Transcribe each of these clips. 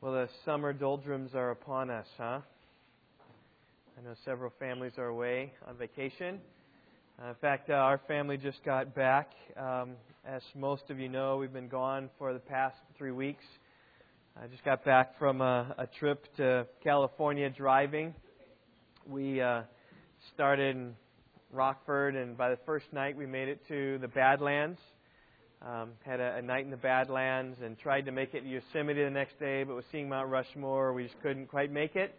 Well, the summer doldrums are upon us, huh? I know several families are away on vacation. Uh, in fact, uh, our family just got back. Um, as most of you know, we've been gone for the past three weeks. I just got back from a, a trip to California driving. We uh, started in Rockford, and by the first night, we made it to the Badlands. Um, had a, a night in the Badlands and tried to make it to Yosemite the next day, but with seeing Mount Rushmore, we just couldn't quite make it.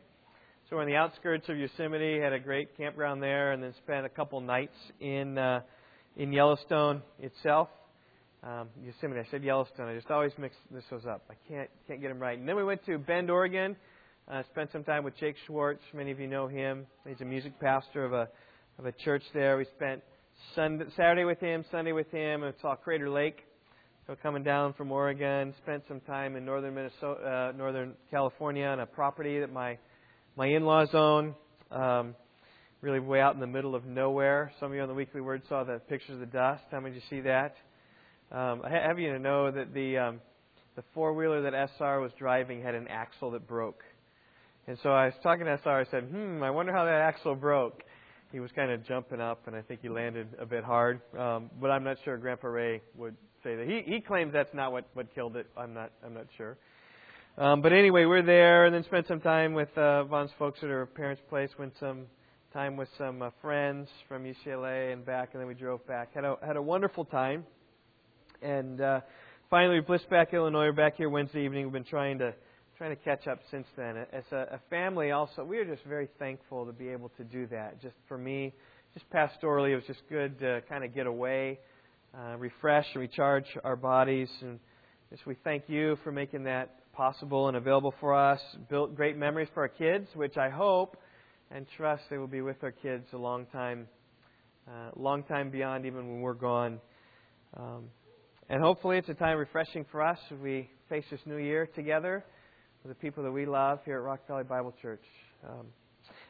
So we're on the outskirts of Yosemite, had a great campground there, and then spent a couple nights in uh, in Yellowstone itself. Um, Yosemite, I said Yellowstone. I just always mix this those up. I can't can't get them right. And then we went to Bend, Oregon. Uh, spent some time with Jake Schwartz. Many of you know him. He's a music pastor of a of a church there. We spent Sunday, Saturday with him, Sunday with him, and saw Crater Lake. So coming down from Oregon, spent some time in northern Minnesota, uh, northern California, on a property that my my in-laws own. Um, really way out in the middle of nowhere. Some of you on the weekly word saw the pictures of the dust. How many did you see that? Um, I have you to know that the um, the four wheeler that SR was driving had an axle that broke. And so I was talking to SR. I said, "Hmm, I wonder how that axle broke." He was kind of jumping up, and I think he landed a bit hard. Um, but I'm not sure Grandpa Ray would say that. He he claims that's not what what killed it. I'm not I'm not sure. Um, but anyway, we're there, and then spent some time with uh, Yvonne's folks at her parents' place. Went some time with some uh, friends from UCLA and back, and then we drove back. had a had a wonderful time, and uh, finally we blissed back Illinois. We're back here Wednesday evening. We've been trying to trying to catch up since then. As a, a family, also, we are just very thankful to be able to do that. Just for me, just pastorally, it was just good to kind of get away, uh, refresh, and recharge our bodies. And just we thank you for making that possible and available for us. Built great memories for our kids, which I hope and trust they will be with our kids a long time, uh, long time beyond even when we're gone. Um, and hopefully, it's a time refreshing for us as we face this new year together the people that we love here at Rock Valley Bible Church. Um,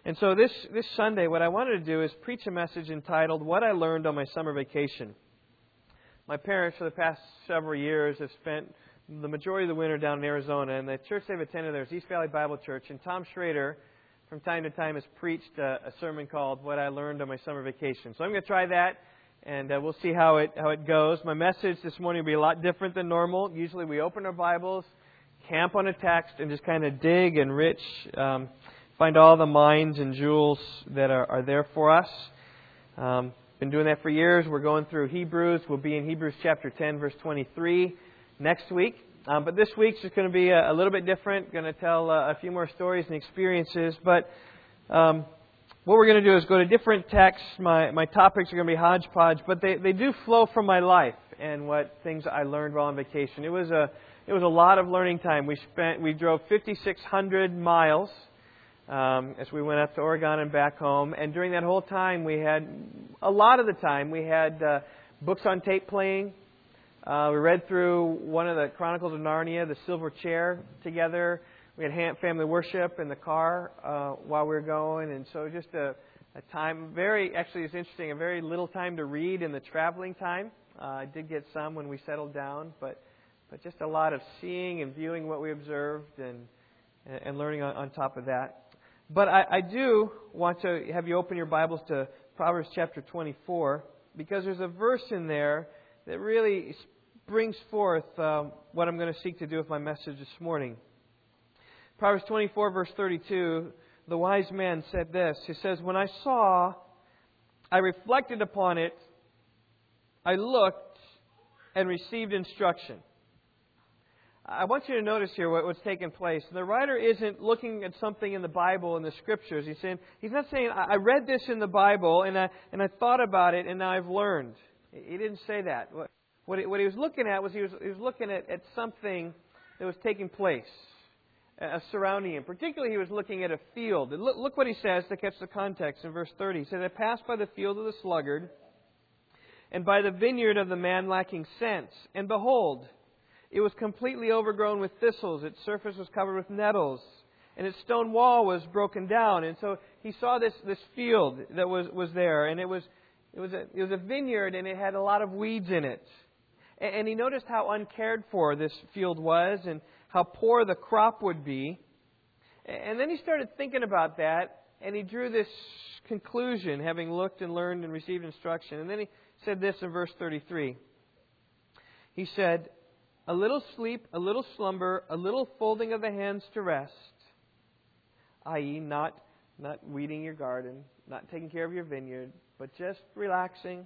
and so this, this Sunday, what I wanted to do is preach a message entitled What I Learned on My Summer Vacation. My parents, for the past several years, have spent the majority of the winter down in Arizona, and the church they've attended there is East Valley Bible Church. And Tom Schrader, from time to time, has preached a, a sermon called What I Learned on My Summer Vacation. So I'm going to try that, and uh, we'll see how it, how it goes. My message this morning will be a lot different than normal. Usually we open our Bibles camp on a text and just kind of dig and rich, um, find all the mines and jewels that are, are there for us. Um, been doing that for years. We're going through Hebrews. We'll be in Hebrews chapter 10, verse 23 next week. Um, but this week's just going to be a, a little bit different. Going to tell uh, a few more stories and experiences. But um, what we're going to do is go to different texts. My, my topics are going to be hodgepodge, but they, they do flow from my life and what things I learned while on vacation. It was a it was a lot of learning time. We spent we drove 5,600 miles um, as we went up to Oregon and back home. And during that whole time, we had a lot of the time we had uh, books on tape playing. Uh, we read through one of the Chronicles of Narnia, The Silver Chair, together. We had family worship in the car uh, while we were going, and so just a, a time. Very actually, it's interesting. A very little time to read in the traveling time. Uh, I did get some when we settled down, but but just a lot of seeing and viewing what we observed and, and learning on, on top of that. But I, I do want to have you open your Bibles to Proverbs chapter 24 because there's a verse in there that really brings forth um, what I'm going to seek to do with my message this morning. Proverbs 24, verse 32, the wise man said this. He says, When I saw, I reflected upon it, I looked, and received instruction. I want you to notice here what, what's taking place. The writer isn't looking at something in the Bible in the Scriptures. He's saying he's not saying I read this in the Bible and I and I thought about it and now I've learned. He didn't say that. What, what, he, what he was looking at was he was he was looking at, at something that was taking place, surrounding him. Particularly, he was looking at a field. Look, look what he says to catch the context in verse 30. He said, "I passed by the field of the sluggard, and by the vineyard of the man lacking sense, and behold." It was completely overgrown with thistles. Its surface was covered with nettles. And its stone wall was broken down. And so he saw this, this field that was, was there. And it was, it, was a, it was a vineyard and it had a lot of weeds in it. And he noticed how uncared for this field was and how poor the crop would be. And then he started thinking about that, and he drew this conclusion, having looked and learned and received instruction. And then he said this in verse 33. He said, A little sleep, a little slumber, a little folding of the hands to rest, i.e., not, not weeding your garden, not taking care of your vineyard, but just relaxing.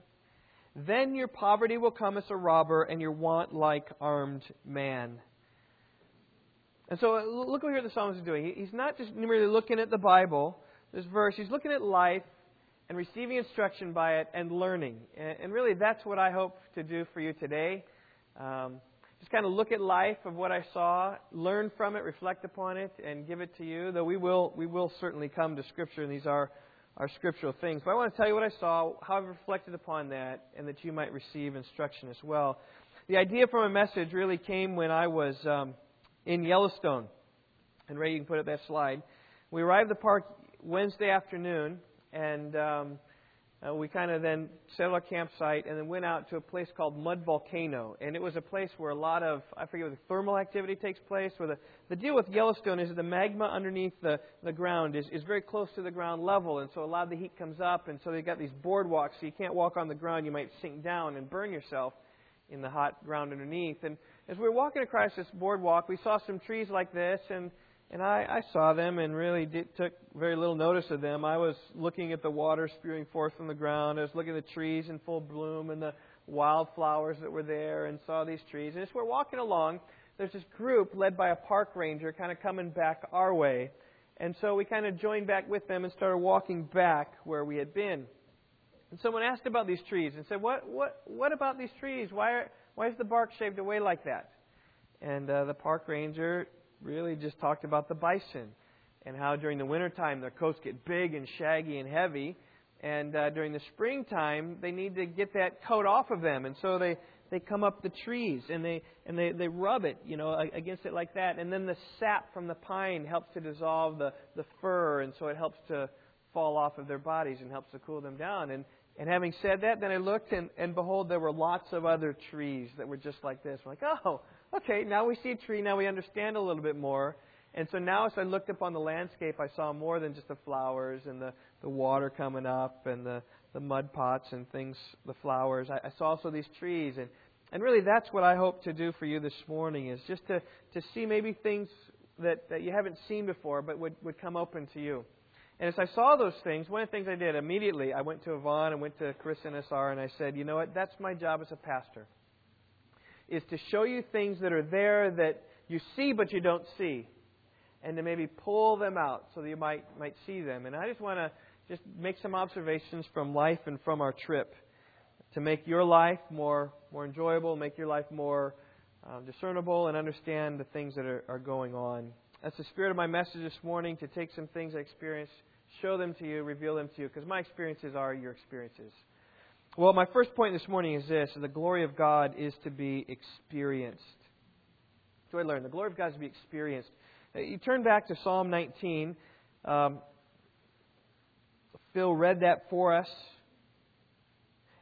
Then your poverty will come as a robber, and your want like armed man. And so uh, look what here the psalmist is doing. He's not just merely looking at the Bible, this verse, he's looking at life and receiving instruction by it and learning. And really, that's what I hope to do for you today. Um, just kind of look at life of what I saw, learn from it, reflect upon it, and give it to you. Though we will, we will certainly come to Scripture, and these are, are scriptural things. But I want to tell you what I saw, how I've reflected upon that, and that you might receive instruction as well. The idea for my message really came when I was um, in Yellowstone. And Ray, you can put up that slide. We arrived at the park Wednesday afternoon, and um, uh, we kind of then settled our campsite and then went out to a place called Mud Volcano. And it was a place where a lot of, I forget the thermal activity takes place. Where the, the deal with Yellowstone is that the magma underneath the, the ground is, is very close to the ground level. And so a lot of the heat comes up. And so they've got these boardwalks, so you can't walk on the ground. You might sink down and burn yourself in the hot ground underneath. And as we were walking across this boardwalk, we saw some trees like this, and and I, I saw them and really did, took very little notice of them. I was looking at the water spewing forth from the ground. I was looking at the trees in full bloom and the wildflowers that were there, and saw these trees. And as we're walking along, there's this group led by a park ranger, kind of coming back our way. And so we kind of joined back with them and started walking back where we had been. And someone asked about these trees and said, "What, what, what about these trees? Why, are, why is the bark shaved away like that?" And uh, the park ranger really just talked about the bison and how during the wintertime their coats get big and shaggy and heavy, and uh, during the springtime they need to get that coat off of them, and so they they come up the trees and they and they they rub it, you know, against it like that, and then the sap from the pine helps to dissolve the the fur, and so it helps to fall off of their bodies and helps to cool them down. And and having said that, then I looked and, and behold, there were lots of other trees that were just like this. I'm like, oh, okay, now we see a tree, now we understand a little bit more. And so now as I looked up on the landscape, I saw more than just the flowers and the, the water coming up and the, the mud pots and things, the flowers. I, I saw also these trees. And, and really that's what I hope to do for you this morning is just to, to see maybe things that, that you haven't seen before but would, would come open to you. And as I saw those things, one of the things I did immediately, I went to Yvonne and went to Chris and SR and I said, you know what, that's my job as a pastor. Is to show you things that are there that you see but you don't see. And to maybe pull them out so that you might might see them. And I just want to just make some observations from life and from our trip to make your life more more enjoyable, make your life more um, discernible, and understand the things that are, are going on that's the spirit of my message this morning to take some things I experienced, show them to you, reveal them to you, because my experiences are your experiences. Well, my first point this morning is this the glory of God is to be experienced. So I learned the glory of God is to be experienced. Uh, you turn back to Psalm 19. Um, Phil read that for us.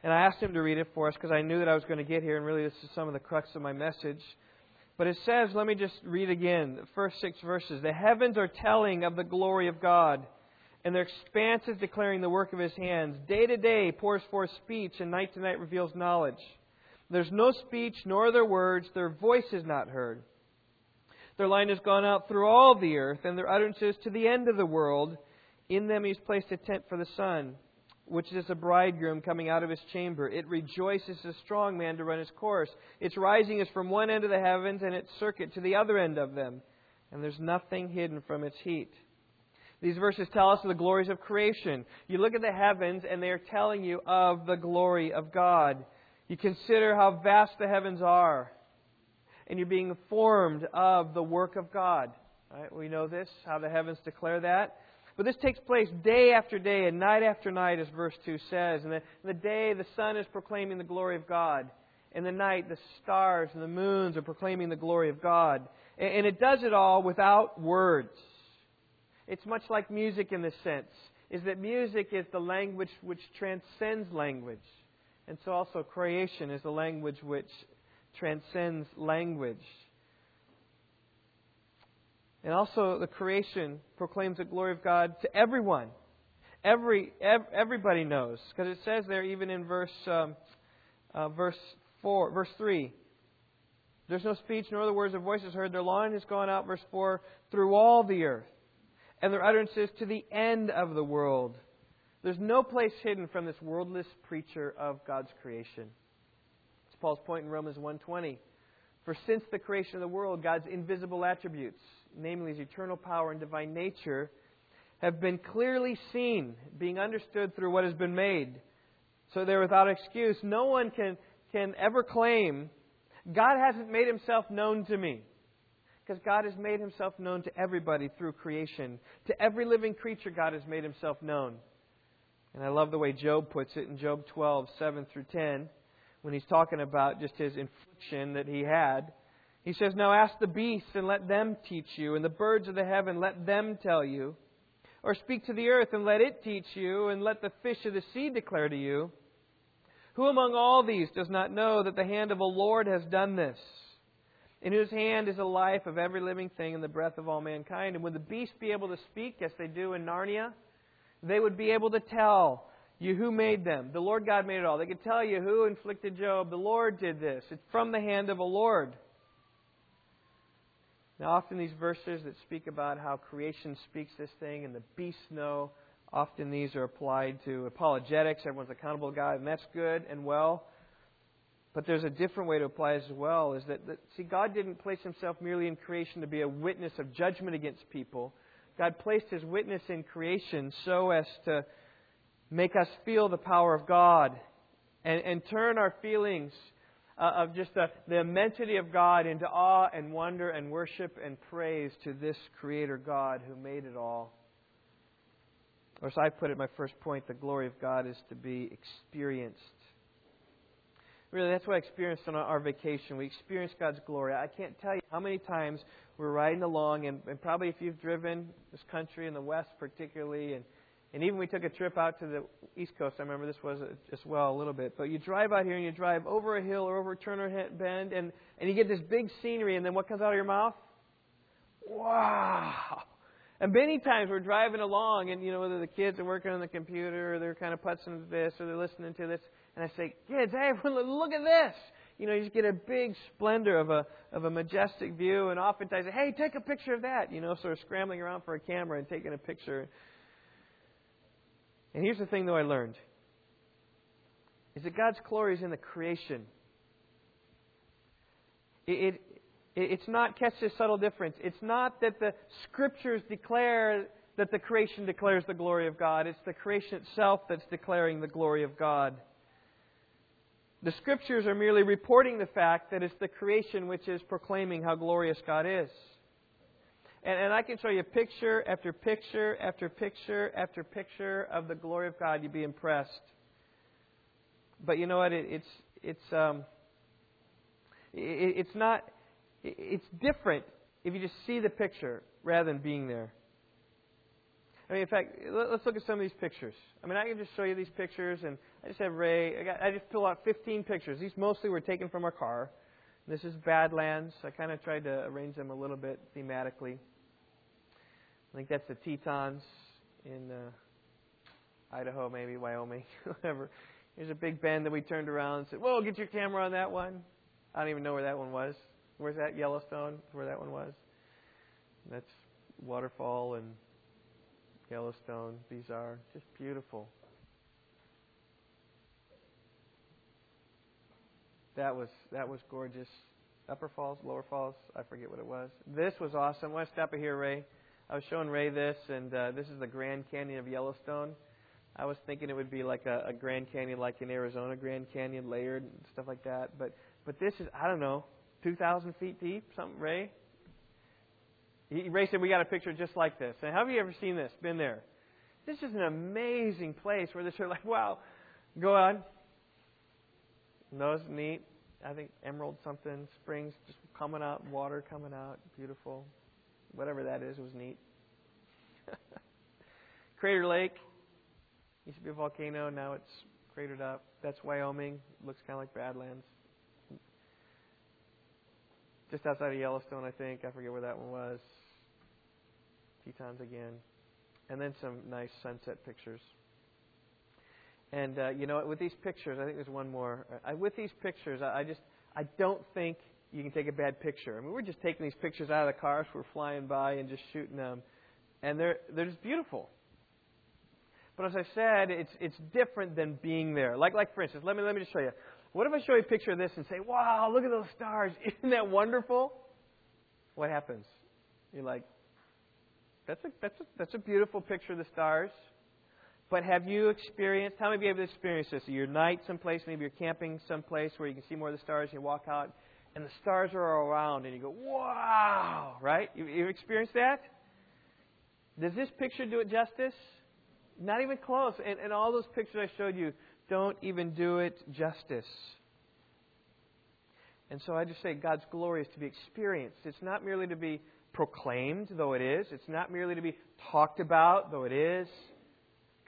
And I asked him to read it for us because I knew that I was going to get here, and really this is some of the crux of my message. But it says, let me just read again, the first six verses. The heavens are telling of the glory of God, and their expanse is declaring the work of his hands. Day to day pours forth speech, and night to night reveals knowledge. There's no speech, nor their words, their voice is not heard. Their line has gone out through all the earth, and their utterances to the end of the world. In them he's placed a tent for the sun which is a bridegroom coming out of his chamber. It rejoices a strong man to run his course. Its rising is from one end of the heavens and its circuit to the other end of them. And there's nothing hidden from its heat. These verses tell us of the glories of creation. You look at the heavens and they are telling you of the glory of God. You consider how vast the heavens are. And you're being informed of the work of God. Right? We know this, how the heavens declare that. But this takes place day after day and night after night, as verse 2 says. And the, the day, the sun is proclaiming the glory of God. In the night, the stars and the moons are proclaiming the glory of God. And, and it does it all without words. It's much like music in this sense, is that music is the language which transcends language. And so also creation is the language which transcends language. And also, the creation proclaims the glory of God to everyone. Every, ev- everybody knows. Because it says there, even in verse, um, uh, verse, four, verse 3, there's no speech nor the words of voices heard. Their line has gone out, verse 4, through all the earth. And their utterances to the end of the world. There's no place hidden from this worldless preacher of God's creation. It's Paul's point in Romans 1.20. For since the creation of the world, God's invisible attributes, namely his eternal power and divine nature, have been clearly seen, being understood through what has been made. So they're without excuse. No one can, can ever claim, God hasn't made himself known to me. Because God has made himself known to everybody through creation. To every living creature, God has made himself known. And I love the way Job puts it in Job 12, 7 through 10, when he's talking about just his infliction that he had. He says, Now ask the beasts and let them teach you, and the birds of the heaven, let them tell you. Or speak to the earth and let it teach you, and let the fish of the sea declare to you. Who among all these does not know that the hand of the Lord has done this? In whose hand is the life of every living thing and the breath of all mankind. And would the beasts be able to speak as they do in Narnia? They would be able to tell you who made them. The Lord God made it all. They could tell you who inflicted Job. The Lord did this. It's from the hand of a Lord. Now, often these verses that speak about how creation speaks this thing and the beasts know, often these are applied to apologetics. Everyone's accountable to God, and that's good and well. But there's a different way to apply as well. Is that, that see, God didn't place Himself merely in creation to be a witness of judgment against people. God placed His witness in creation so as to make us feel the power of God and, and turn our feelings uh, of just the, the immensity of God into awe and wonder and worship and praise to this Creator God who made it all. Or as I put it, my first point, the glory of God is to be experienced. Really, that's what I experienced on our vacation. We experienced God's glory. I can't tell you how many times we're riding along, and, and probably if you've driven this country in the West, particularly, and and even we took a trip out to the East Coast. I remember this was uh, as well a little bit. But you drive out here and you drive over a hill or over Turner Bend, and and you get this big scenery, and then what comes out of your mouth? Wow! And many times we're driving along, and you know whether the kids are working on the computer or they're kind of putzing this or they're listening to this, and I say, kids, hey, look at this. You know, you just get a big splendor of a of a majestic view, and oftentimes, hey, take a picture of that. You know, sort of scrambling around for a camera and taking a picture. And here's the thing, though, I learned is that God's glory is in the creation. It, it, it's not, catch this subtle difference. It's not that the scriptures declare that the creation declares the glory of God. It's the creation itself that's declaring the glory of God. The scriptures are merely reporting the fact that it's the creation which is proclaiming how glorious God is. And, and I can show you picture after picture after picture after picture of the glory of God. You'd be impressed. But you know what? It, it's it's um, it, it's not. It's different if you just see the picture rather than being there. I mean, in fact, let's look at some of these pictures. I mean, I can just show you these pictures, and I just have Ray. I, got, I just pull out 15 pictures. These mostly were taken from our car. This is Badlands. I kind of tried to arrange them a little bit thematically. I think that's the Tetons in uh, Idaho, maybe Wyoming, whatever. There's a big bend that we turned around and said, "Whoa, get your camera on that one." I don't even know where that one was. Where's that Yellowstone? Where that one was? That's waterfall and Yellowstone. These are just beautiful. That was that was gorgeous. Upper Falls, Lower Falls, I forget what it was. This was awesome. I want to step here, Ray. I was showing Ray this, and uh, this is the Grand Canyon of Yellowstone. I was thinking it would be like a, a Grand Canyon, like in Arizona Grand Canyon, layered and stuff like that. But but this is I don't know, 2,000 feet deep, something. Ray. Ray said we got a picture just like this. And have you ever seen this? Been there? This is an amazing place where they're like, wow. Go on. Those neat. I think emerald something springs just coming out, water coming out, beautiful whatever that is, was neat. Crater Lake used to be a volcano. Now it's cratered up. That's Wyoming. Looks kind of like Badlands. just outside of Yellowstone, I think. I forget where that one was. Tetons again. And then some nice sunset pictures. And uh, you know, with these pictures, I think there's one more. I, with these pictures, I, I just I don't think you can take a bad picture. I mean, we're just taking these pictures out of the cars, we're flying by and just shooting them, and they're they're just beautiful. But as I said, it's it's different than being there. Like like for instance, let me let me just show you. What if I show you a picture of this and say, "Wow, look at those stars! Isn't that wonderful?" What happens? You're like, "That's a that's a that's a beautiful picture of the stars." But have you experienced, how many of you have experienced this? You're night someplace, maybe you're camping someplace where you can see more of the stars, and you walk out, and the stars are all around, and you go, wow, right? You, you experienced that? Does this picture do it justice? Not even close. And, and all those pictures I showed you don't even do it justice. And so I just say God's glory is to be experienced. It's not merely to be proclaimed, though it is. It's not merely to be talked about, though it is.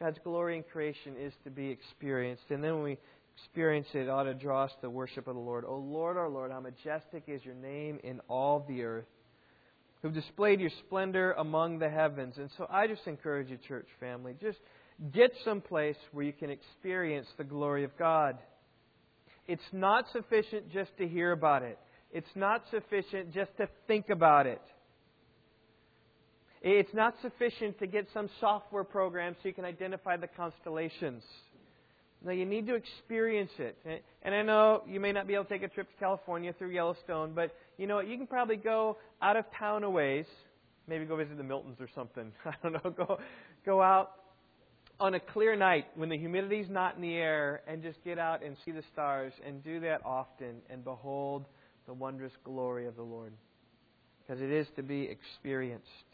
God's glory in creation is to be experienced. And then when we experience it, it ought to draw us to the worship of the Lord. O Lord, our Lord, how majestic is your name in all the earth, who've displayed your splendor among the heavens. And so I just encourage you, church family, just get someplace where you can experience the glory of God. It's not sufficient just to hear about it. It's not sufficient just to think about it. It's not sufficient to get some software program so you can identify the constellations. No, you need to experience it. And I know you may not be able to take a trip to California through Yellowstone, but you know you can probably go out of town a ways. Maybe go visit the Miltons or something. I don't know. Go go out on a clear night when the humidity's not in the air and just get out and see the stars and do that often and behold the wondrous glory of the Lord. Because it is to be experienced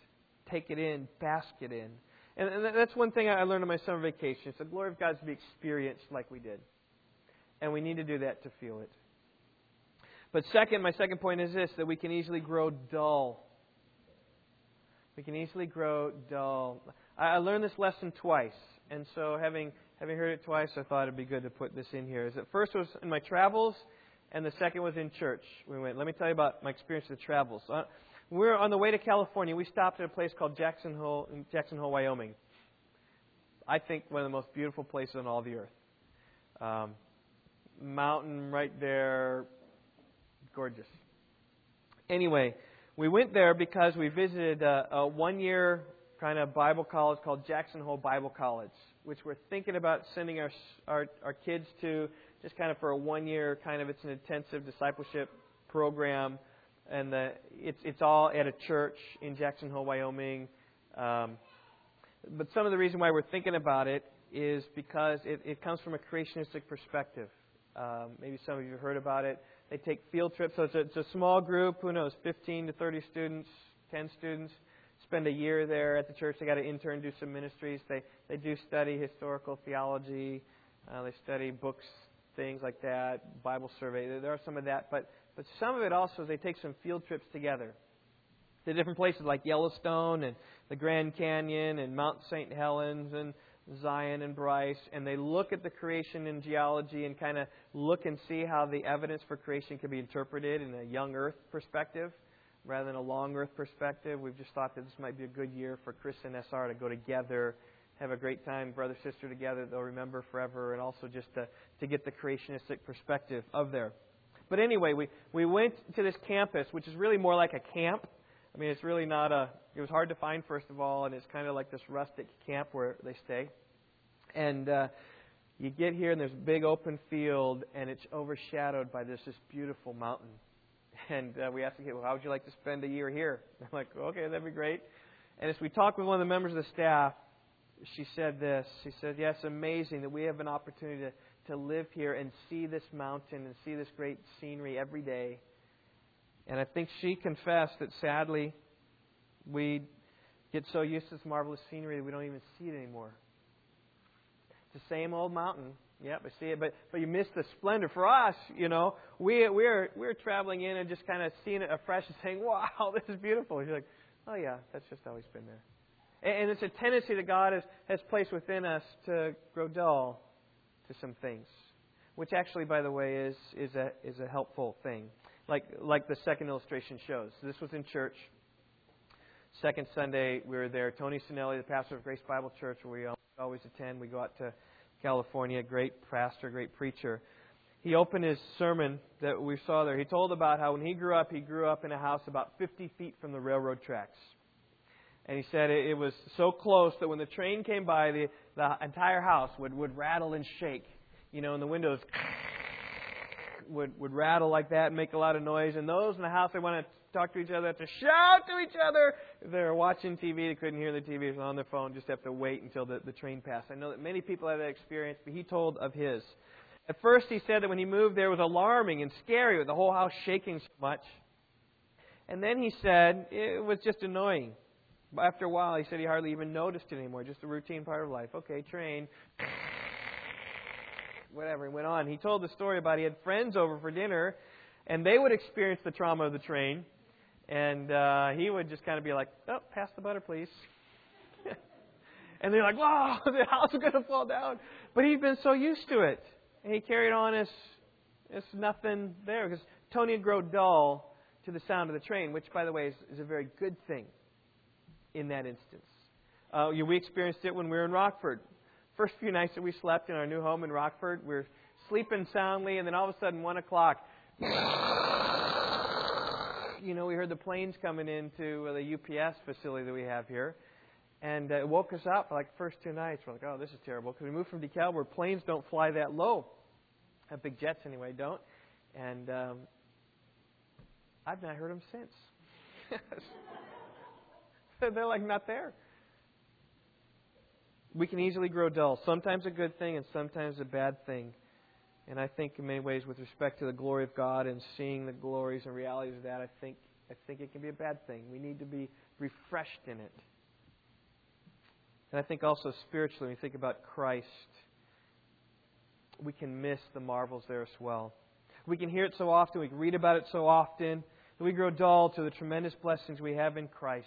take it in, bask it in. And, and that's one thing I learned on my summer vacation. It's the glory of God to be experienced like we did. And we need to do that to feel it. But second, my second point is this that we can easily grow dull. We can easily grow dull. I learned this lesson twice. And so having having heard it twice, I thought it'd be good to put this in here. Is that first was in my travels, and the second was in church. We went. Let me tell you about my experience with travels. So we were on the way to California. We stopped at a place called Jackson Hole, in Jackson Hole, Wyoming. I think one of the most beautiful places on all the earth. Um, mountain right there, gorgeous. Anyway, we went there because we visited a, a one-year kind of Bible college called Jackson Hole Bible College, which we're thinking about sending our, our our kids to, just kind of for a one-year kind of. It's an intensive discipleship program and the, it's it's all at a church in Jackson Hole, Wyoming. Um, but some of the reason why we're thinking about it is because it, it comes from a creationistic perspective. Um, maybe some of you heard about it. They take field trips, so it's a, it's a small group. Who knows, 15 to 30 students, 10 students. Spend a year there at the church. They got to intern, do some ministries. They they do study historical theology. Uh, they study books, things like that. Bible survey. There are some of that, but but some of it also is they take some field trips together to different places like Yellowstone and the Grand Canyon and Mount St. Helens and Zion and Bryce, and they look at the creation in geology and kind of look and see how the evidence for creation can be interpreted in a young Earth perspective rather than a long Earth perspective. We've just thought that this might be a good year for Chris and SR to go together, have a great time, brother sister together. They'll remember forever, and also just to, to get the creationistic perspective of there. But anyway, we, we went to this campus, which is really more like a camp. I mean, it's really not a, it was hard to find, first of all, and it's kind of like this rustic camp where they stay. And uh, you get here, and there's a big open field, and it's overshadowed by this, this beautiful mountain. And uh, we asked the kid, well, how would you like to spend a year here? I'm like, okay, that'd be great. And as we talked with one of the members of the staff, she said this. She said, yes, amazing that we have an opportunity to to live here and see this mountain and see this great scenery every day. And I think she confessed that sadly, we get so used to this marvelous scenery that we don't even see it anymore. It's the same old mountain. Yep, I see it, but but you miss the splendor. For us, you know, we we're we're traveling in and just kind of seeing it afresh and saying, "Wow, this is beautiful." You're like, "Oh yeah, that's just always been there." And, it's a tendency that God has has placed within us to grow dull to some things, which actually, by the way, is, is, a, is a helpful thing. like, like the second illustration shows. This was in church. Second Sunday, we were there. Tony Sinelli, the pastor of Grace Bible Church, where we always attend. We go out to California. Great pastor, great preacher. He opened his sermon that we saw there. He told about how when he grew up, he grew up in a house about 50 feet from the railroad tracks. And he said it, was so close that when the train came by, the, the entire house would, would rattle and shake. You know, and the windows would, would rattle like that and make a lot of noise. And those in the house, they want to talk to each other, have to shout to each other. If they're watching TV, they couldn't hear the TV, so on their phone, just have to wait until the, the train passed. I know that many people have that experience, but he told of his. At first, he said that when he moved there, it was alarming and scary with the whole house shaking so much. And then he said it was just annoying. After a while, he said he hardly even noticed it anymore, just a routine part of life. Okay, train. Whatever, he went on. He told the story about he had friends over for dinner, and they would experience the trauma of the train, and uh, he would just kind of be like, oh, pass the butter, please. and they're like, wow, the house is going to fall down. But he'd been so used to it. And he carried on as, as nothing there, because Tony would grow dull to the sound of the train, which, by the way, is, is a very good thing in that instance. Uh, we experienced it when we were in Rockford. First few nights that we slept in our new home in Rockford, we were sleeping soundly, and then all of a sudden, one o'clock, you know, we heard the planes coming into the UPS facility that we have here, and uh, it woke us up. Like first two nights, we're like, "Oh, this is terrible," because we moved from DeKalb where planes don't fly that low. Big jets anyway, don't. And um, I've not heard them since. They're like not there. We can easily grow dull. Sometimes a good thing and sometimes a bad thing. And I think in many ways with respect to the glory of God and seeing the glories and realities of that, I think I think it can be a bad thing. We need to be refreshed in it. And I think also spiritually, when we think about Christ, we can miss the marvels there as well. We can hear it so often, we can read about it so often, that we grow dull to the tremendous blessings we have in Christ.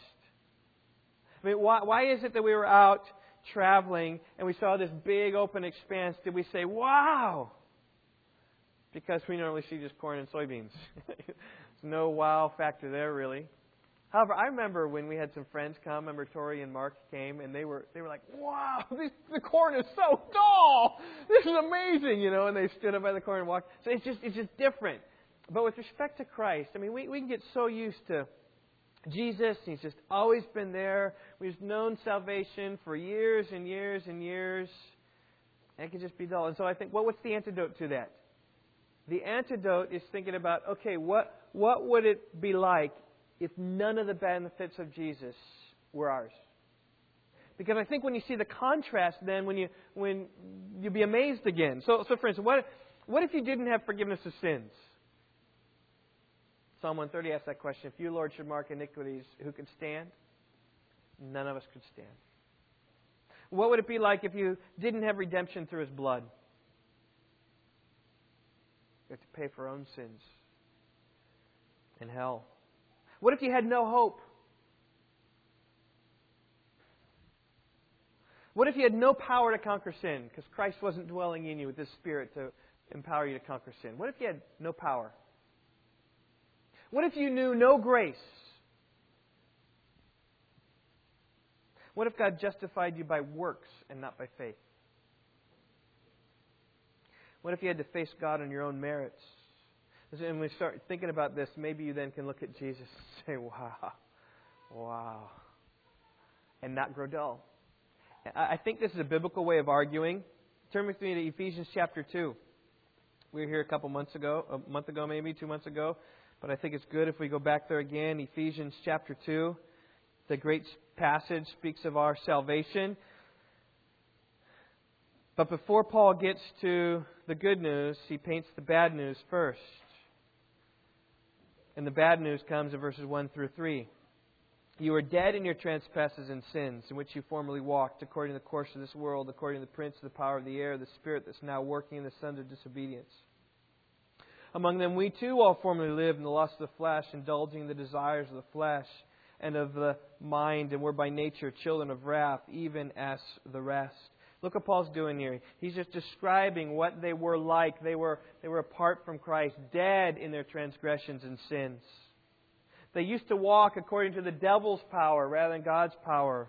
I why, why is it that we were out traveling and we saw this big open expanse? Did we say, wow? Because we normally see just corn and soybeans. There's no wow factor there, really. However, I remember when we had some friends come. Remember Tori and Mark came, and they were they were like, "Wow, this, the corn is so tall! This is amazing!" You know, and they stood up by the corn and walked. So it's just it's just different. But with respect to Christ, I mean, we we can get so used to Jesus, He's just always been there. We've known salvation for years and years and years. And it can just be dull. And so I think, well, what's the antidote to that? The antidote is thinking about, okay, what, what would it be like if none of the benefits of Jesus were ours? Because I think when you see the contrast, then when you when you'll be amazed again. So, so for instance, what what if you didn't have forgiveness of sins? Psalm 130 asks that question If you, Lord, should mark iniquities, who could stand? None of us could stand. What would it be like if you didn't have redemption through his blood? You have to pay for our own sins in hell. What if you had no hope? What if you had no power to conquer sin because Christ wasn't dwelling in you with His Spirit to empower you to conquer sin? What if you had no power? What if you knew no grace? What if God justified you by works and not by faith? What if you had to face God on your own merits? And we start thinking about this, maybe you then can look at Jesus and say, wow, wow, and not grow dull. I think this is a biblical way of arguing. Turn with me to Ephesians chapter 2. We were here a couple months ago, a month ago maybe, two months ago. But I think it's good if we go back there again. Ephesians chapter 2. The great passage speaks of our salvation. But before Paul gets to the good news, he paints the bad news first. And the bad news comes in verses 1 through 3. You are dead in your trespasses and sins, in which you formerly walked, according to the course of this world, according to the prince of the power of the air, the spirit that's now working in the sons of disobedience among them we too all formerly lived in the lust of the flesh, indulging the desires of the flesh and of the mind, and were by nature children of wrath, even as the rest. Look what Paul's doing here. He's just describing what they were like. They were, they were apart from Christ, dead in their transgressions and sins. They used to walk according to the devil's power rather than God's power.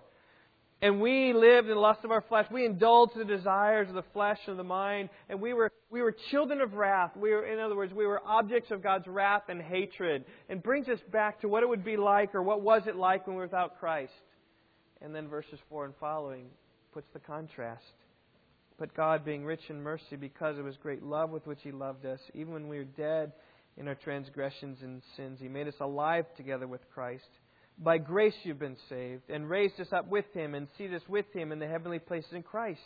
And we lived in the lust of our flesh. We indulged the desires of the flesh and the mind. And we were, we were children of wrath. We were, in other words, we were objects of God's wrath and hatred. And brings us back to what it would be like or what was it like when we were without Christ. And then verses 4 and following puts the contrast. But God, being rich in mercy because of his great love with which he loved us, even when we were dead in our transgressions and sins, he made us alive together with Christ. By grace you've been saved, and raised us up with him, and seated us with him in the heavenly places in Christ.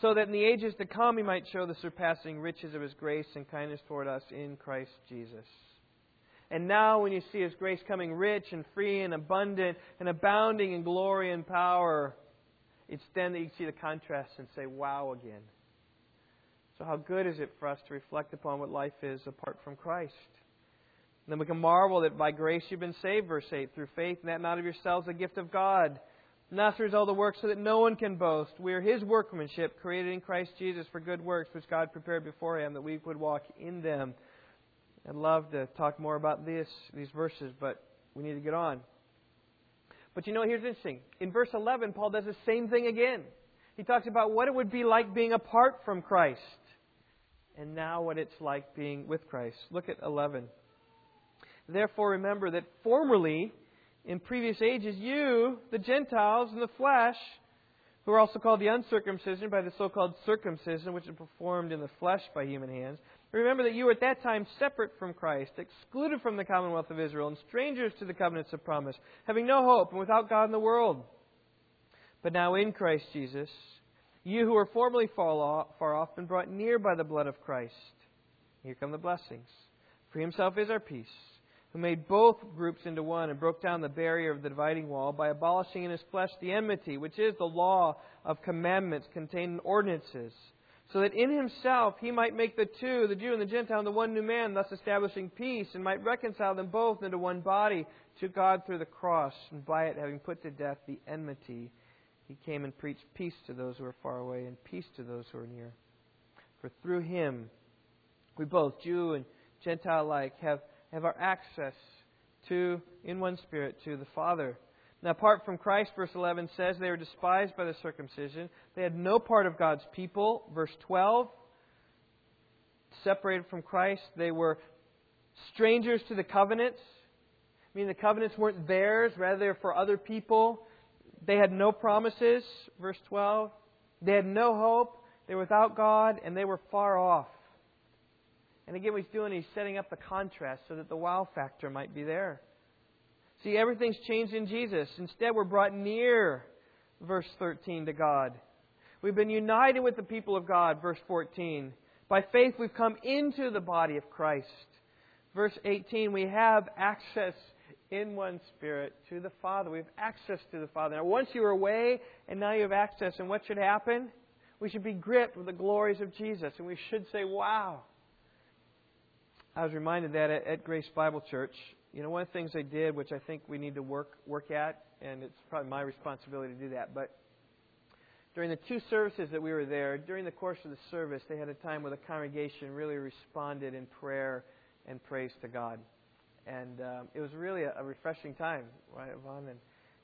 So that in the ages to come he might show the surpassing riches of his grace and kindness toward us in Christ Jesus. And now, when you see His grace coming rich and free and abundant and abounding in glory and power, it's then that you see the contrast and say, wow, again. So, how good is it for us to reflect upon what life is apart from Christ? Then we can marvel that by grace you've been saved, verse 8, through faith, and that not of yourselves, a gift of God. Not result of the works, so that no one can boast. We are His workmanship, created in Christ Jesus for good works, which God prepared beforehand that we would walk in them. I'd love to talk more about this, these verses, but we need to get on. But you know, here's interesting. In verse 11, Paul does the same thing again. He talks about what it would be like being apart from Christ, and now what it's like being with Christ. Look at 11. Therefore, remember that formerly, in previous ages, you, the Gentiles in the flesh, who are also called the uncircumcision by the so called circumcision, which is performed in the flesh by human hands, Remember that you were at that time separate from Christ, excluded from the commonwealth of Israel, and strangers to the covenants of promise, having no hope and without God in the world. But now in Christ Jesus, you who were formerly far off, been brought near by the blood of Christ. Here come the blessings. For himself is our peace, who made both groups into one and broke down the barrier of the dividing wall by abolishing in his flesh the enmity, which is the law of commandments contained in ordinances so that in himself he might make the two, the Jew and the Gentile, the one new man, thus establishing peace, and might reconcile them both into one body to God through the cross, and by it having put to death the enmity, he came and preached peace to those who are far away and peace to those who are near. For through him we both, Jew and Gentile alike, have, have our access to, in one spirit, to the Father. Now, apart from Christ, verse 11 says they were despised by the circumcision. They had no part of God's people. Verse 12, separated from Christ, they were strangers to the covenants. I mean, the covenants weren't theirs, rather, they were for other people. They had no promises, verse 12. They had no hope. They were without God, and they were far off. And again, what he's doing, he's setting up the contrast so that the wow factor might be there. See, everything's changed in Jesus. Instead, we're brought near, verse 13, to God. We've been united with the people of God, verse 14. By faith, we've come into the body of Christ. Verse 18, we have access in one spirit to the Father. We have access to the Father. Now, once you were away, and now you have access. And what should happen? We should be gripped with the glories of Jesus. And we should say, wow. I was reminded that at Grace Bible Church you know, one of the things they did, which I think we need to work work at, and it's probably my responsibility to do that, but during the two services that we were there, during the course of the service, they had a time where the congregation really responded in prayer and praise to God. And um, it was really a, a refreshing time, right, Yvonne? And,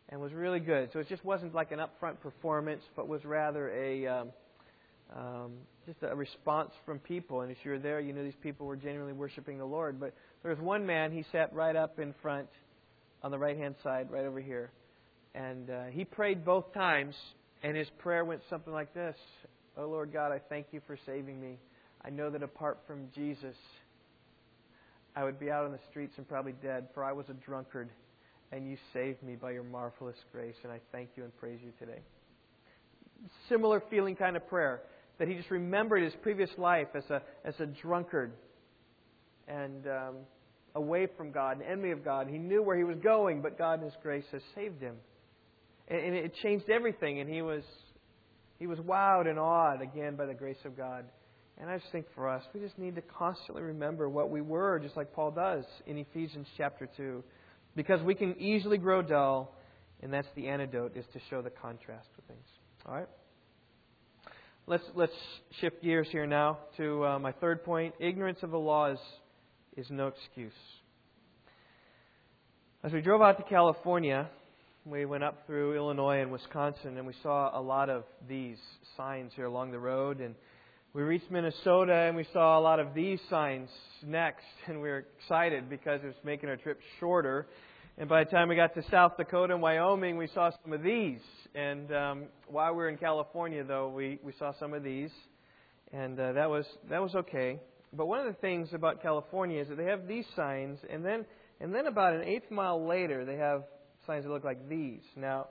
and was really good. So it just wasn't like an upfront performance, but was rather a um, um, just a response from people. And as you were there, you knew these people were genuinely worshiping the Lord. But there was one man, he sat right up in front on the right hand side, right over here. And uh, he prayed both times, and his prayer went something like this Oh Lord God, I thank you for saving me. I know that apart from Jesus, I would be out on the streets and probably dead, for I was a drunkard, and you saved me by your marvelous grace, and I thank you and praise you today. Similar feeling kind of prayer that he just remembered his previous life as a, as a drunkard and um, away from God, an enemy of God. He knew where he was going, but God in His grace has saved him. And, and it changed everything, and he was, he was wowed and awed again by the grace of God. And I just think for us, we just need to constantly remember what we were, just like Paul does in Ephesians chapter 2. Because we can easily grow dull, and that's the antidote, is to show the contrast with things. All right? Let's let's shift gears here now to uh, my third point. Ignorance of the law is is no excuse. As we drove out to California, we went up through Illinois and Wisconsin, and we saw a lot of these signs here along the road. And we reached Minnesota, and we saw a lot of these signs next, and we were excited because it was making our trip shorter. And by the time we got to South Dakota and Wyoming, we saw some of these. And um, while we were in California, though, we, we saw some of these, and uh, that was that was okay. But one of the things about California is that they have these signs, and then and then about an eighth mile later, they have signs that look like these. Now,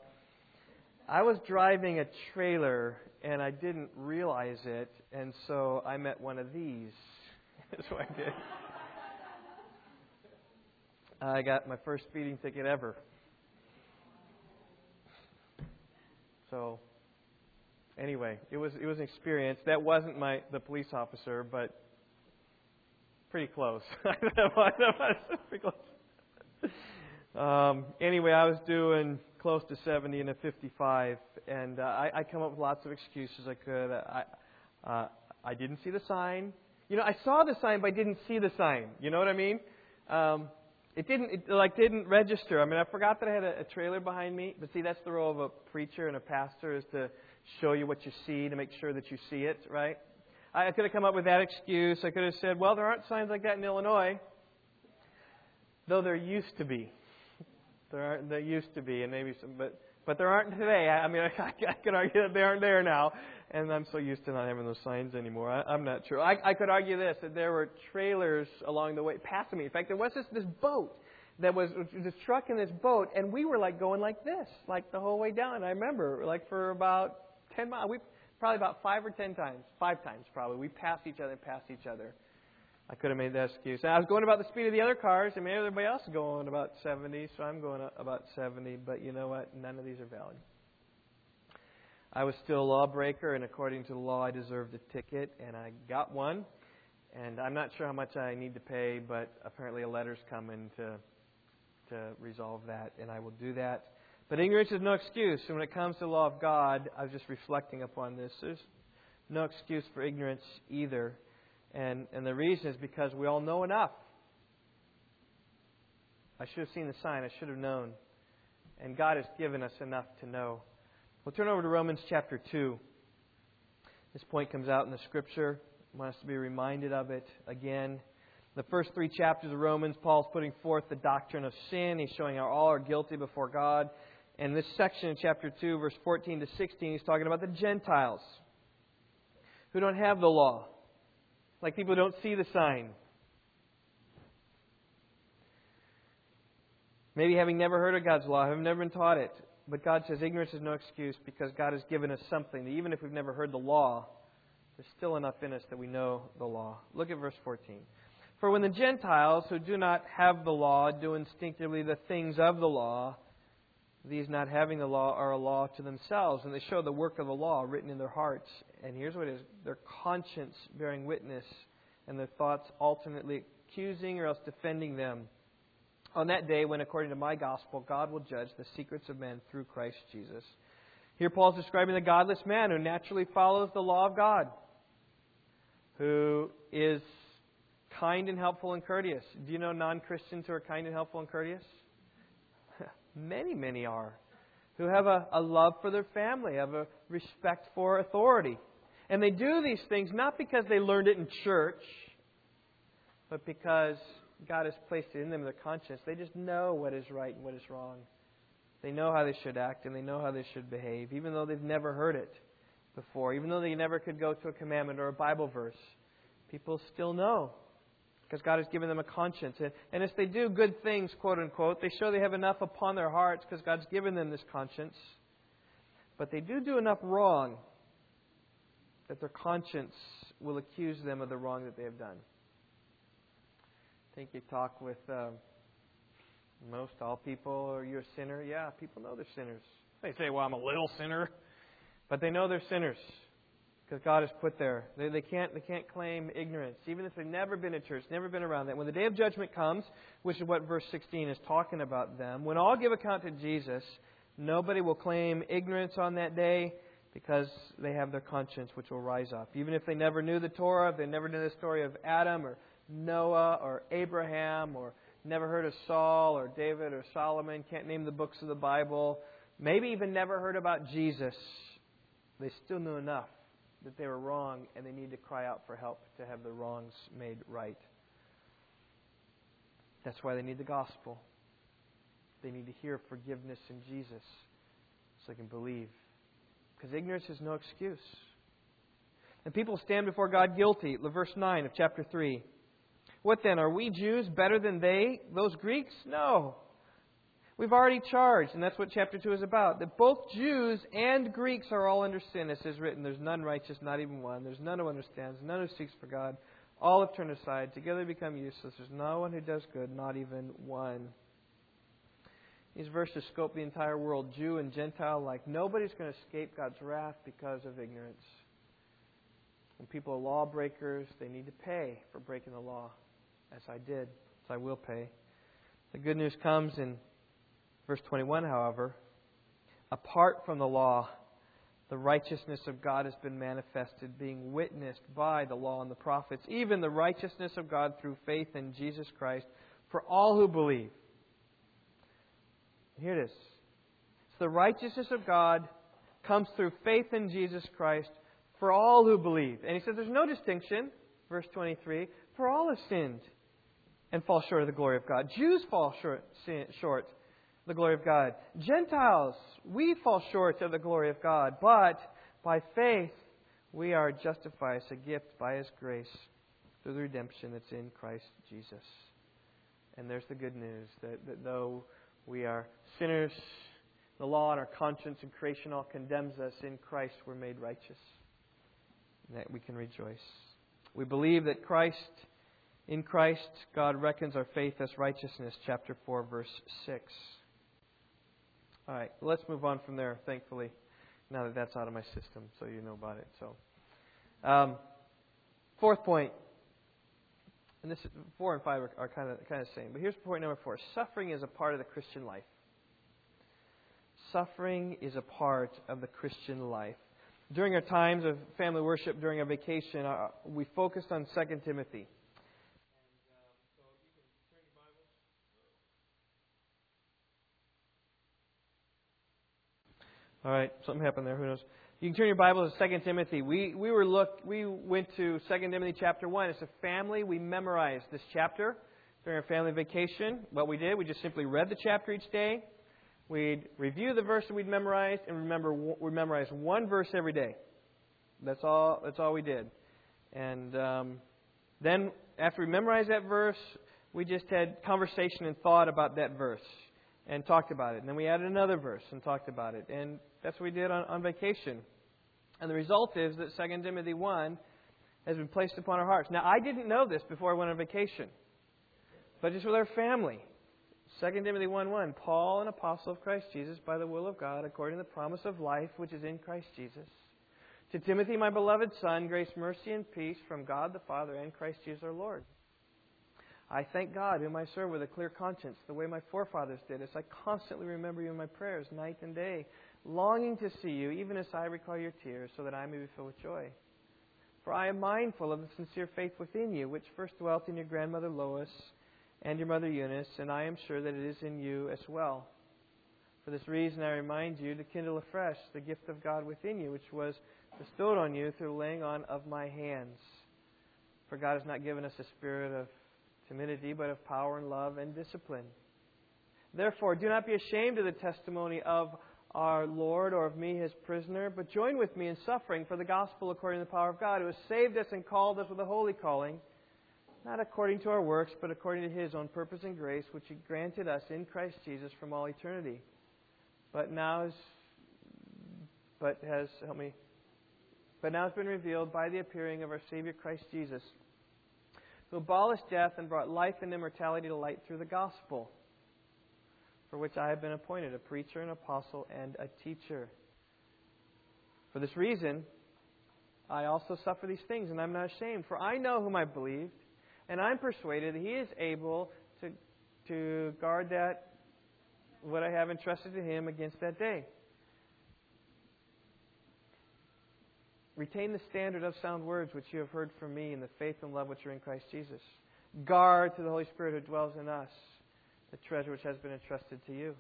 I was driving a trailer and I didn't realize it, and so I met one of these. That's what I did. I got my first speeding ticket ever. So anyway, it was it was an experience. That wasn't my the police officer, but pretty close. That was pretty close. Um, anyway, I was doing close to 70 and a 55, and uh, I, I come up with lots of excuses I could. I, uh, I didn't see the sign. You know, I saw the sign, but I didn't see the sign. You know what I mean? Um, it didn't it, like didn't register. I mean, I forgot that I had a, a trailer behind me. But see, that's the role of a preacher and a pastor is to show you what you see to make sure that you see it, right? I could have come up with that excuse. I could have said, "Well, there aren't signs like that in Illinois, though there used to be." There aren't. There used to be, and maybe some, but but there aren't today. I, mean, I, I could argue that they aren't there now, and I'm so used to not having those signs anymore. I, I'm not sure. I, I could argue this that there were trailers along the way passing me. In fact, there was this this boat that was this truck and this boat, and we were like going like this, like the whole way down. I remember, like for about ten miles, we probably about five or ten times, five times probably, we passed each other, passed each other. I could have made that excuse. I was going about the speed of the other cars, and maybe everybody else is going about 70, so I'm going about 70. But you know what? None of these are valid. I was still a lawbreaker, and according to the law, I deserved a ticket, and I got one. And I'm not sure how much I need to pay, but apparently a letter's coming to to resolve that, and I will do that. But ignorance is no excuse. And when it comes to the law of God, I was just reflecting upon this. There's no excuse for ignorance either. And, and the reason is because we all know enough. I should have seen the sign. I should have known. And God has given us enough to know. We'll turn over to Romans chapter 2. This point comes out in the Scripture. I want us to be reminded of it again. The first three chapters of Romans, Paul's putting forth the doctrine of sin. He's showing how all are guilty before God. And this section in chapter 2, verse 14 to 16, he's talking about the Gentiles who don't have the law like people don't see the sign. Maybe having never heard of God's law, having never been taught it. But God says ignorance is no excuse because God has given us something even if we've never heard the law, there's still enough in us that we know the law. Look at verse 14. For when the Gentiles who do not have the law do instinctively the things of the law, these not having the law are a law to themselves, and they show the work of the law written in their hearts. And here's what it is their conscience bearing witness, and their thoughts alternately accusing or else defending them. On that day, when according to my gospel, God will judge the secrets of men through Christ Jesus. Here, Paul's describing the godless man who naturally follows the law of God, who is kind and helpful and courteous. Do you know non Christians who are kind and helpful and courteous? Many, many are. Who have a, a love for their family, have a respect for authority. And they do these things not because they learned it in church, but because God has placed it in them, their conscience. They just know what is right and what is wrong. They know how they should act and they know how they should behave, even though they've never heard it before, even though they never could go to a commandment or a Bible verse. People still know because God has given them a conscience. And, and as they do good things, quote unquote, they show they have enough upon their hearts because God's given them this conscience. But they do do enough wrong that their conscience will accuse them of the wrong that they have done. I think you talk with uh, most all people, are you a sinner? Yeah, people know they're sinners. They say, well, I'm a little sinner. But they know they're sinners because God has put there. They, they, can't, they can't claim ignorance, even if they've never been in church, never been around that. When the day of judgment comes, which is what verse 16 is talking about them, when all give account to Jesus, nobody will claim ignorance on that day because they have their conscience which will rise up. Even if they never knew the Torah, if they never knew the story of Adam or Noah or Abraham or never heard of Saul or David or Solomon, can't name the books of the Bible, maybe even never heard about Jesus, they still knew enough that they were wrong and they need to cry out for help to have their wrongs made right. That's why they need the gospel. They need to hear forgiveness in Jesus so they can believe. Because ignorance is no excuse. And people stand before God guilty. Verse 9 of chapter 3. What then? Are we Jews better than they, those Greeks? No. We've already charged, and that's what chapter 2 is about, that both Jews and Greeks are all under sin. As is written, there's none righteous, not even one. There's none who understands, none who seeks for God. All have turned aside. Together become useless. There's no one who does good, not even one. These verses scope the entire world, Jew and Gentile alike. Nobody's going to escape God's wrath because of ignorance. When people are lawbreakers, they need to pay for breaking the law, as I did, as I will pay. The good news comes in verse 21, however. Apart from the law, the righteousness of God has been manifested, being witnessed by the law and the prophets, even the righteousness of God through faith in Jesus Christ for all who believe. Here it is. So the righteousness of God comes through faith in Jesus Christ for all who believe. And he says there's no distinction, verse 23, for all have sinned and fall short of the glory of God. Jews fall short, short the glory of God. Gentiles, we fall short of the glory of God, but by faith we are justified as a gift by His grace through the redemption that's in Christ Jesus. And there's the good news that, that though we are sinners, the law and our conscience and creation all condemns us, in Christ we're made righteous. That we can rejoice. We believe that Christ, in Christ, God reckons our faith as righteousness, chapter 4, verse 6. All right, let's move on from there, thankfully, now that that's out of my system, so you know about it. So, um, fourth point, and this is, four and five are, kind of kind of the same. But here's point number four: suffering is a part of the Christian life. Suffering is a part of the Christian life. During our times of family worship, during our vacation, uh, we focused on 2 Timothy. All right, something happened there. Who knows? You can turn your Bible to 2 Timothy. We, we, were look, we went to 2 Timothy chapter 1. As a family, we memorized this chapter during our family vacation. What we did, we just simply read the chapter each day. We'd review the verse that we'd memorized and remember we memorized one verse every day. That's all. That's all we did. And um, then after we memorized that verse, we just had conversation and thought about that verse and talked about it. And then we added another verse and talked about it. And that's what we did on, on vacation. And the result is that 2 Timothy 1 has been placed upon our hearts. Now, I didn't know this before I went on vacation, but just with our family. 2 Timothy 1 1 Paul, an apostle of Christ Jesus, by the will of God, according to the promise of life which is in Christ Jesus. To Timothy, my beloved son, grace, mercy, and peace from God the Father and Christ Jesus our Lord. I thank God, whom I serve with a clear conscience, the way my forefathers did, as I constantly remember you in my prayers, night and day, longing to see you, even as I recall your tears, so that I may be filled with joy. For I am mindful of the sincere faith within you, which first dwelt in your grandmother Lois and your mother Eunice, and I am sure that it is in you as well. For this reason, I remind you to kindle afresh the gift of God within you, which was bestowed on you through laying on of my hands. For God has not given us a spirit of timidity, but of power and love and discipline. Therefore, do not be ashamed of the testimony of our Lord or of me, his prisoner, but join with me in suffering for the gospel according to the power of God, who has saved us and called us with a holy calling, not according to our works, but according to his own purpose and grace, which he granted us in Christ Jesus from all eternity. But now is, but has, help me, but now has been revealed by the appearing of our Savior Christ Jesus, who abolished death and brought life and immortality to light through the gospel for which I have been appointed a preacher, an apostle, and a teacher. For this reason, I also suffer these things, and I'm not ashamed, for I know whom I believed, and I'm persuaded that he is able to, to guard that, what I have entrusted to him against that day. Retain the standard of sound words which you have heard from me in the faith and love which are in Christ Jesus. Guard to the Holy Spirit who dwells in us, the treasure which has been entrusted to you.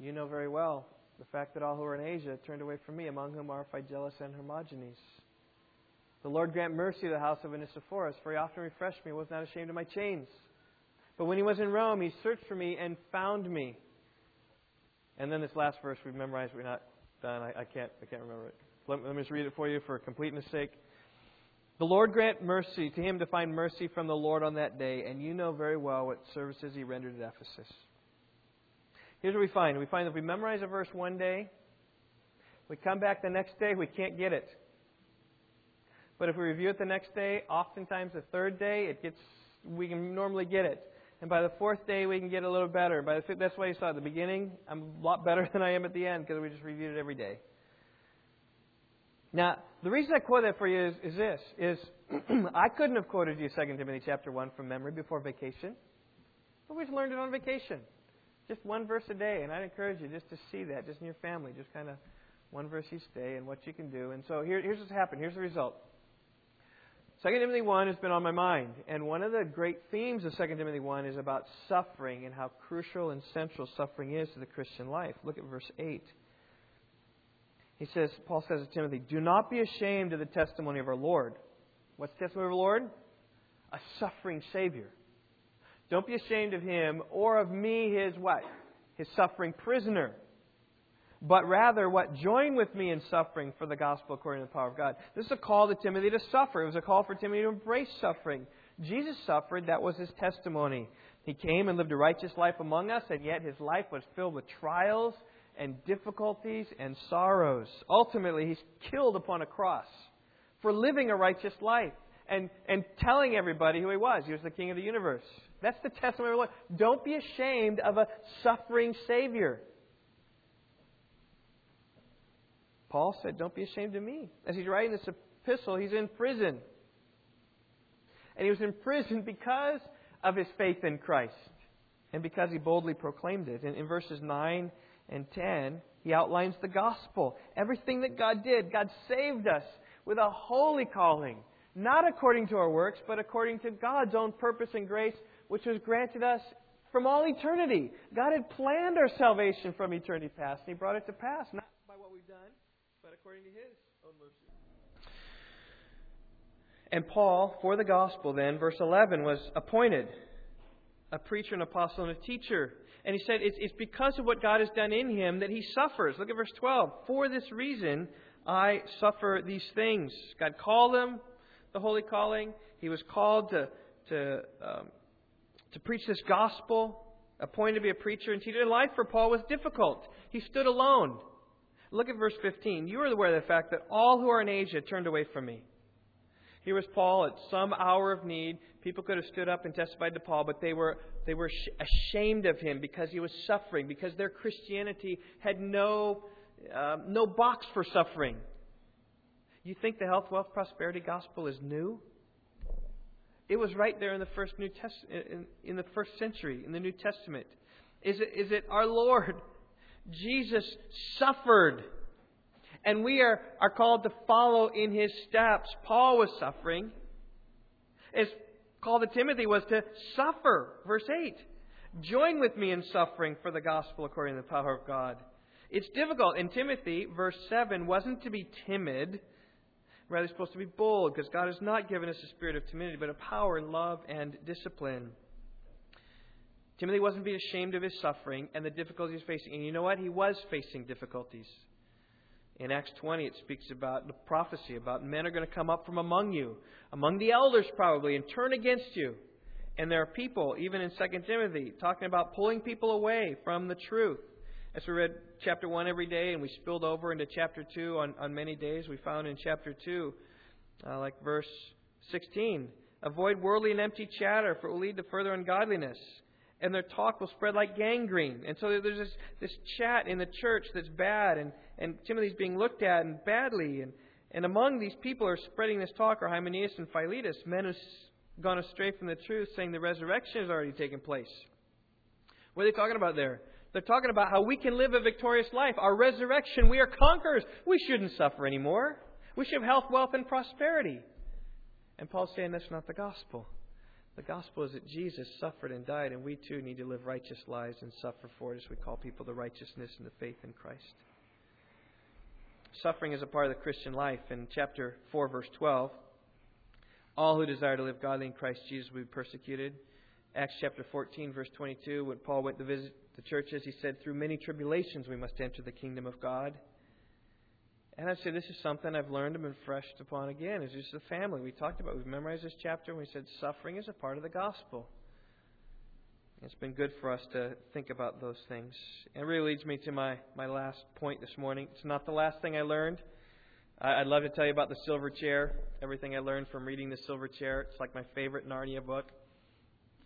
You know very well the fact that all who are in Asia turned away from me, among whom are Phygelus and Hermogenes. The Lord grant mercy to the house of Onesiphorus, for he often refreshed me, was not ashamed of my chains. But when he was in Rome, he searched for me and found me. And then this last verse we've memorized, we're not done. I, I can't, I can't remember it. Let, let me just read it for you for completeness sake. The Lord grant mercy to him to find mercy from the Lord on that day, and you know very well what services he rendered at Ephesus. Here's what we find. We find that if we memorize a verse one day, we come back the next day, we can't get it. But if we review it the next day, oftentimes the third day, it gets we can normally get it. And by the fourth day, we can get a little better. By the fifth, that's why you saw at the beginning, I'm a lot better than I am at the end because we just reviewed it every day. Now, the reason I quote that for you is, is this: is I couldn't have quoted you 2 Timothy chapter one from memory before vacation. But we learned it on vacation. Just one verse a day, and I'd encourage you just to see that, just in your family, just kind of one verse each day and what you can do. And so here, here's what's happened. Here's the result. 2 Timothy 1 has been on my mind, and one of the great themes of 2 Timothy 1 is about suffering and how crucial and central suffering is to the Christian life. Look at verse 8. He says, Paul says to Timothy, Do not be ashamed of the testimony of our Lord. What's the testimony of our Lord? A suffering Savior. Don't be ashamed of him or of me, his what? His suffering prisoner. But rather, what? Join with me in suffering for the gospel according to the power of God. This is a call to Timothy to suffer. It was a call for Timothy to embrace suffering. Jesus suffered. That was his testimony. He came and lived a righteous life among us, and yet his life was filled with trials and difficulties and sorrows. Ultimately, he's killed upon a cross for living a righteous life and, and telling everybody who he was. He was the king of the universe. That's the testimony of the Lord. Don't be ashamed of a suffering Savior. Paul said, Don't be ashamed of me. As he's writing this epistle, he's in prison. And he was in prison because of his faith in Christ and because he boldly proclaimed it. And in verses 9 and 10, he outlines the gospel. Everything that God did, God saved us with a holy calling, not according to our works, but according to God's own purpose and grace which was granted us from all eternity. God had planned our salvation from eternity past, and He brought it to pass, not by what we've done, but according to His own mercy. And Paul, for the gospel, then, verse 11, was appointed a preacher, an apostle, and a teacher. And he said it's, it's because of what God has done in him that he suffers. Look at verse 12. For this reason, I suffer these things. God called him, the holy calling. He was called to, to um, to preach this gospel, appointed to be a preacher and teacher. Life for Paul was difficult. He stood alone. Look at verse 15. You are aware of the fact that all who are in Asia turned away from me. Here was Paul at some hour of need. People could have stood up and testified to Paul, but they were, they were ashamed of him because he was suffering, because their Christianity had no, uh, no box for suffering. You think the health, wealth, prosperity gospel is new? It was right there in the first New Test- in, in the first century in the New Testament. Is it, is it our Lord Jesus suffered, and we are, are called to follow in his steps. Paul was suffering. His call to Timothy was to suffer. Verse 8. Join with me in suffering for the gospel according to the power of God. It's difficult. In Timothy, verse 7 wasn't to be timid, Rather, supposed to be bold because God has not given us a spirit of timidity, but of power and love and discipline. Timothy wasn't being ashamed of his suffering and the difficulties facing. And you know what? He was facing difficulties. In Acts 20, it speaks about the prophecy about men are going to come up from among you, among the elders probably, and turn against you. And there are people, even in 2 Timothy, talking about pulling people away from the truth. As we read chapter 1 every day and we spilled over into chapter 2 on, on many days, we found in chapter 2, uh, like verse 16, avoid worldly and empty chatter, for it will lead to further ungodliness. And their talk will spread like gangrene. And so there's this, this chat in the church that's bad, and, and Timothy's being looked at and badly. And, and among these people are spreading this talk are Hymenaeus and Philetus, men who've gone astray from the truth, saying the resurrection has already taken place. What are they talking about there? They're talking about how we can live a victorious life. Our resurrection, we are conquerors. We shouldn't suffer anymore. We should have health, wealth, and prosperity. And Paul's saying that's not the gospel. The gospel is that Jesus suffered and died, and we too need to live righteous lives and suffer for it as we call people to righteousness and the faith in Christ. Suffering is a part of the Christian life. In chapter 4, verse 12, all who desire to live godly in Christ Jesus will be persecuted. Acts chapter 14, verse 22, when Paul went to visit the churches, he said, Through many tribulations we must enter the kingdom of God. And I say this is something I've learned and been refreshed upon again. It's just the family. We talked about, we've memorized this chapter, and we said suffering is a part of the gospel. It's been good for us to think about those things. It really leads me to my, my last point this morning. It's not the last thing I learned. I'd love to tell you about the silver chair, everything I learned from reading the silver chair. It's like my favorite Narnia book.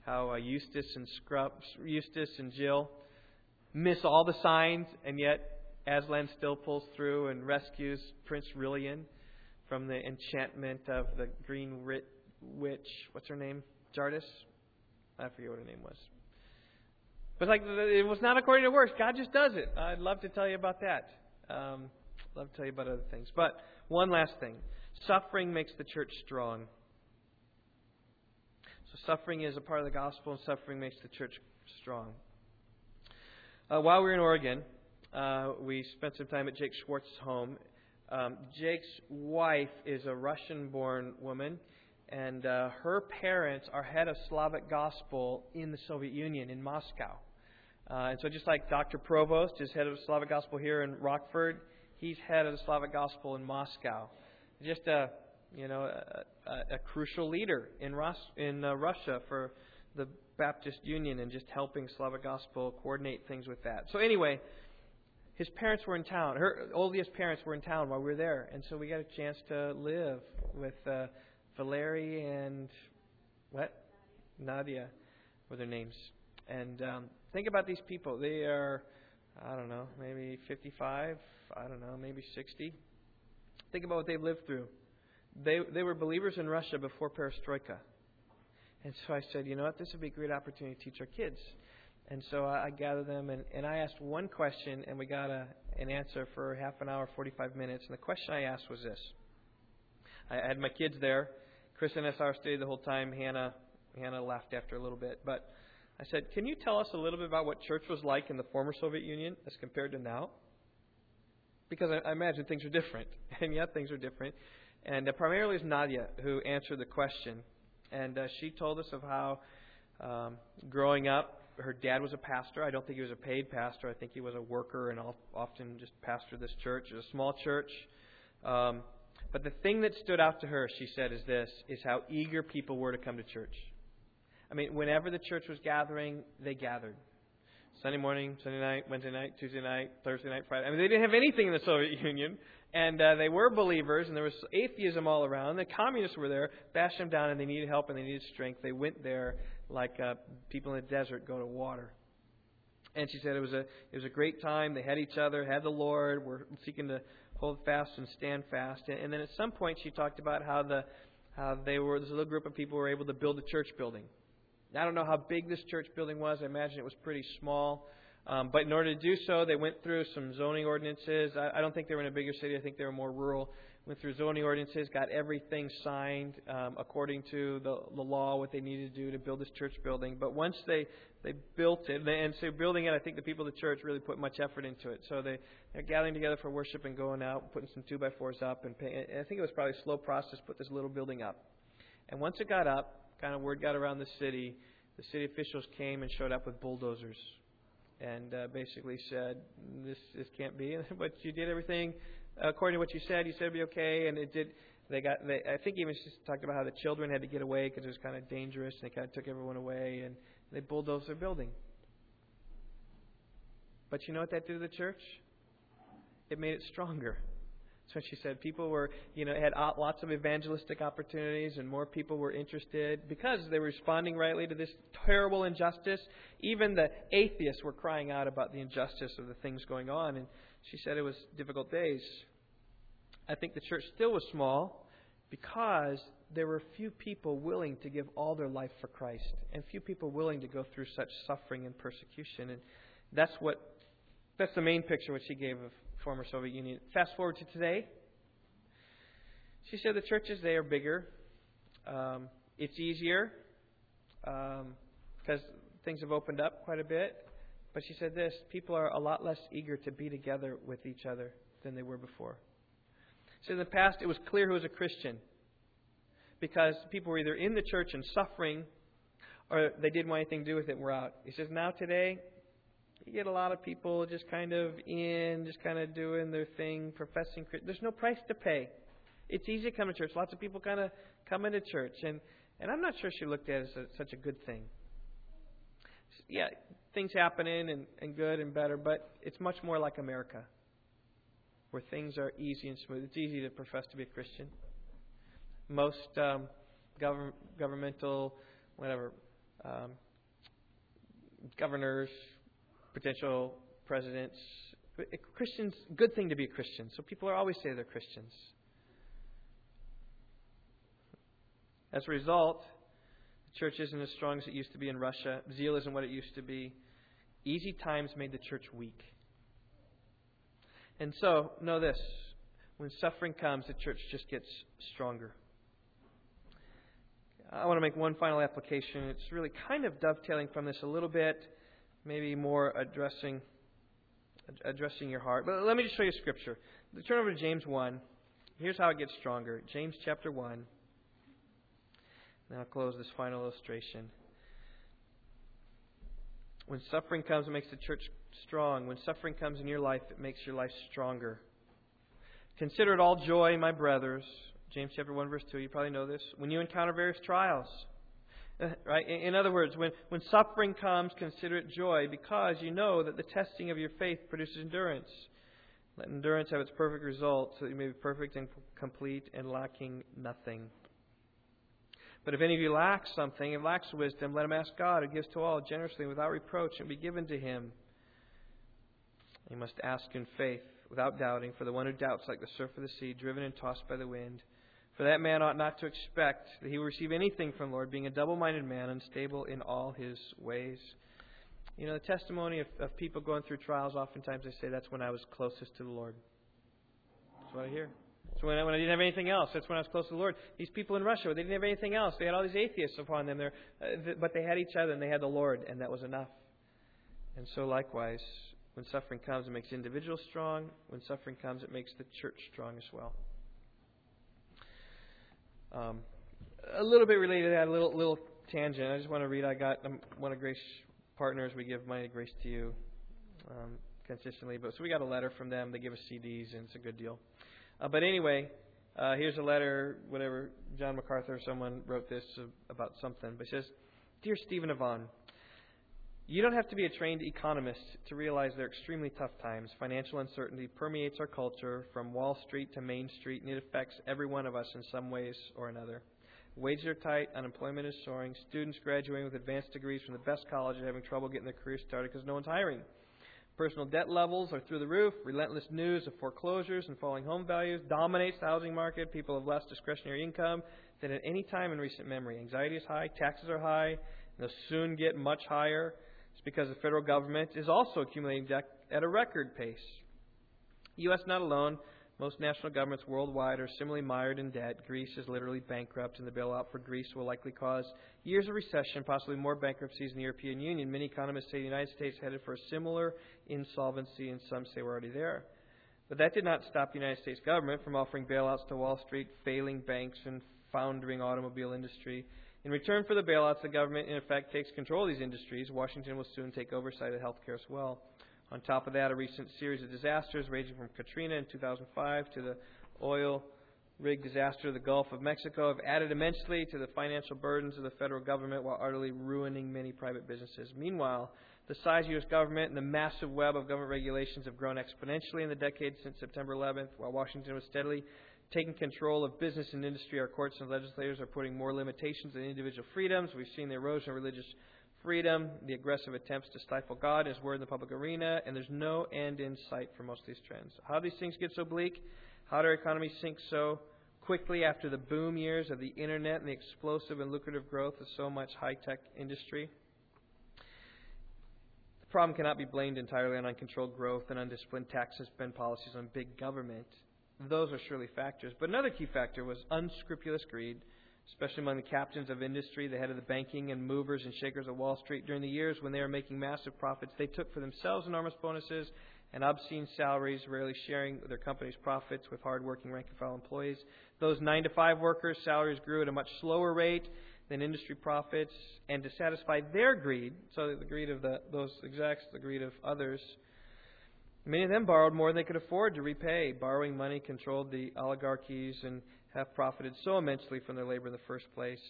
How uh, Eustace and Scrubs, Eustace and Jill miss all the signs, and yet Aslan still pulls through and rescues Prince Rilian from the enchantment of the green witch. What's her name? Jadis? I forget what her name was. But like it was not according to works. God just does it. I'd love to tell you about that. Um, love to tell you about other things. But one last thing: suffering makes the church strong. So suffering is a part of the gospel, and suffering makes the church strong. Uh, while we were in Oregon, uh, we spent some time at Jake Schwartz's home. Um, Jake's wife is a Russian born woman, and uh, her parents are head of Slavic gospel in the Soviet Union in Moscow. Uh, and so, just like Dr. Provost is head of Slavic gospel here in Rockford, he's head of the Slavic gospel in Moscow. Just a you know a, a, a crucial leader in, in uh, Russia for the Baptist Union and just helping Slavic gospel coordinate things with that. So anyway, his parents were in town. Her oldest parents were in town while we were there, and so we got a chance to live with uh, Valerie and what Nadia were their names. And um, think about these people. They are, I don't know, maybe 55. I don't know, maybe 60. Think about what they've lived through. They they were believers in Russia before Perestroika. And so I said, you know what, this would be a great opportunity to teach our kids. And so I, I gathered them, and, and I asked one question, and we got a, an answer for half an hour, 45 minutes. And the question I asked was this I had my kids there. Chris and SR stayed the whole time. Hannah, Hannah left after a little bit. But I said, Can you tell us a little bit about what church was like in the former Soviet Union as compared to now? Because I, I imagine things are different. And yet things are different. And uh, primarily it's Nadia who answered the question. And uh, she told us of how um, growing up, her dad was a pastor. I don't think he was a paid pastor. I think he was a worker and often just pastored this church. It was a small church. Um, but the thing that stood out to her, she said, is this: is how eager people were to come to church. I mean, whenever the church was gathering, they gathered. Sunday morning, Sunday night, Wednesday night, Tuesday night, Thursday night, Friday. I mean, they didn't have anything in the Soviet Union, and uh, they were believers, and there was atheism all around. The communists were there, bashed them down, and they needed help and they needed strength. They went there like uh, people in the desert go to water. And she said it was a it was a great time. They had each other, had the Lord, were seeking to hold fast and stand fast. And, and then at some point, she talked about how the how they were this little group of people were able to build a church building. I don't know how big this church building was. I imagine it was pretty small. Um, but in order to do so, they went through some zoning ordinances. I, I don't think they were in a bigger city. I think they were more rural. Went through zoning ordinances, got everything signed um, according to the, the law, what they needed to do to build this church building. But once they they built it, and so building it, I think the people of the church really put much effort into it. So they they're gathering together for worship and going out, putting some two by fours up, and, pay, and I think it was probably a slow process put this little building up. And once it got up, kind of word got around the city. The city officials came and showed up with bulldozers and uh, basically said, "This this can't be." but you did everything according to what you said. You said it'd be okay, and it did. They got. They, I think even just talked about how the children had to get away because it was kind of dangerous, and they kind of took everyone away, and they bulldozed their building. But you know what that did to the church? It made it stronger. So she said people were, you know, had lots of evangelistic opportunities and more people were interested because they were responding rightly to this terrible injustice. Even the atheists were crying out about the injustice of the things going on. And she said it was difficult days. I think the church still was small because there were few people willing to give all their life for Christ and few people willing to go through such suffering and persecution. And That's what that's the main picture which she gave of former Soviet Union. Fast forward to today. She said the churches they are bigger. Um, it's easier because um, things have opened up quite a bit. But she said this: people are a lot less eager to be together with each other than they were before. So in the past, it was clear who was a Christian because people were either in the church and suffering, or they didn't want anything to do with it and were out. He says now today, you get a lot of people just kind of in, just kind of doing their thing, professing. There's no price to pay. It's easy to come to church. Lots of people kind of come into church, and and I'm not sure she looked at it as a, such a good thing. Yeah, things happening and, and good and better, but it's much more like America, where things are easy and smooth. It's easy to profess to be a Christian. Most um, government, governmental, whatever, um, governors, potential presidents. Christians, good thing to be a Christian. So people are always say they're Christians. As a result, church isn't as strong as it used to be in Russia. Zeal isn't what it used to be. Easy times made the church weak. And so, know this when suffering comes, the church just gets stronger. I want to make one final application. It's really kind of dovetailing from this a little bit maybe more addressing addressing your heart. But let me just show you scripture. Turn over to James 1. Here's how it gets stronger. James chapter 1. Now I'll close this final illustration. When suffering comes, it makes the church strong. When suffering comes in your life, it makes your life stronger. Consider it all joy, my brothers. James chapter 1 verse 2. You probably know this. When you encounter various trials Right? In other words, when, when suffering comes, consider it joy because you know that the testing of your faith produces endurance. Let endurance have its perfect result so that you may be perfect and complete and lacking nothing. But if any of you lacks something, and lacks wisdom, let him ask God, who gives to all generously without reproach, and be given to him. You must ask in faith, without doubting, for the one who doubts, like the surf of the sea, driven and tossed by the wind. For that man ought not to expect that he will receive anything from the Lord, being a double minded man, unstable in all his ways. You know, the testimony of, of people going through trials, oftentimes they say that's when I was closest to the Lord. That's what I hear. So when I, when I didn't have anything else, that's when I was close to the Lord. These people in Russia, they didn't have anything else. They had all these atheists upon them, there, uh, but they had each other and they had the Lord, and that was enough. And so likewise, when suffering comes, it makes individuals strong. When suffering comes, it makes the church strong as well. Um, a little bit related to that, a little little tangent. I just want to read. I got um, one of Grace partners. We give money to Grace to you um, consistently, but so we got a letter from them. They give us CDs, and it's a good deal. Uh, but anyway, uh, here's a letter. Whatever John MacArthur, or someone wrote this about something. But it says, "Dear Stephen Yvonne." You don't have to be a trained economist to realize they're extremely tough times. Financial uncertainty permeates our culture from Wall Street to Main Street, and it affects every one of us in some ways or another. Wages are tight, unemployment is soaring, students graduating with advanced degrees from the best colleges are having trouble getting their careers started because no one's hiring. Personal debt levels are through the roof. Relentless news of foreclosures and falling home values dominates the housing market. People have less discretionary income than at any time in recent memory. Anxiety is high, taxes are high, and they'll soon get much higher It's because the federal government is also accumulating debt at a record pace. U.S. not alone, most national governments worldwide are similarly mired in debt. Greece is literally bankrupt, and the bailout for Greece will likely cause years of recession, possibly more bankruptcies in the European Union. Many economists say the United States is headed for a similar insolvency, and some say we're already there. But that did not stop the United States government from offering bailouts to Wall Street, failing banks, and foundering automobile industry. In return for the bailouts, the government, in effect, takes control of these industries. Washington will soon take oversight of healthcare as well. On top of that, a recent series of disasters, ranging from Katrina in 2005 to the oil rig disaster of the Gulf of Mexico, have added immensely to the financial burdens of the federal government while utterly ruining many private businesses. Meanwhile, the size of the U.S. government and the massive web of government regulations have grown exponentially in the decades since September 11th, while Washington was steadily taking control of business and industry, our courts and legislators are putting more limitations on individual freedoms. We've seen the erosion of religious freedom, the aggressive attempts to stifle God and His Word in the public arena, and there's no end in sight for most of these trends. How do these things get so bleak? How do our economies sink so quickly after the boom years of the Internet and the explosive and lucrative growth of so much high tech industry? The problem cannot be blamed entirely on uncontrolled growth and undisciplined tax and spend policies on big government. Those are surely factors. But another key factor was unscrupulous greed, especially among the captains of industry, the head of the banking and movers and shakers of Wall Street. During the years when they were making massive profits, they took for themselves enormous bonuses and obscene salaries, rarely sharing their company's profits with hardworking rank and file employees. Those nine to five workers' salaries grew at a much slower rate than industry profits, and to satisfy their greed, so the greed of the, those execs, the greed of others, many of them borrowed more than they could afford to repay. Borrowing money controlled the oligarchies and have profited so immensely from their labor in the first place.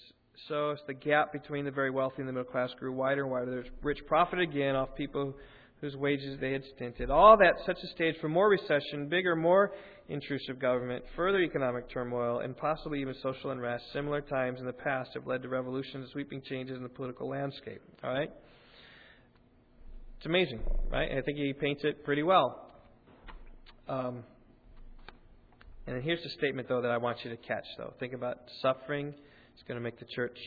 So as the gap between the very wealthy and the middle class grew wider and wider, the rich profited again off people whose wages they had stinted. All that sets the stage for more recession, bigger, more intrusive government, further economic turmoil, and possibly even social unrest. Similar times in the past have led to revolutions, sweeping changes in the political landscape. All right? It's amazing, right? I think he paints it pretty well. Um, and then here's the statement, though, that I want you to catch, though. Think about suffering. It's going to make the church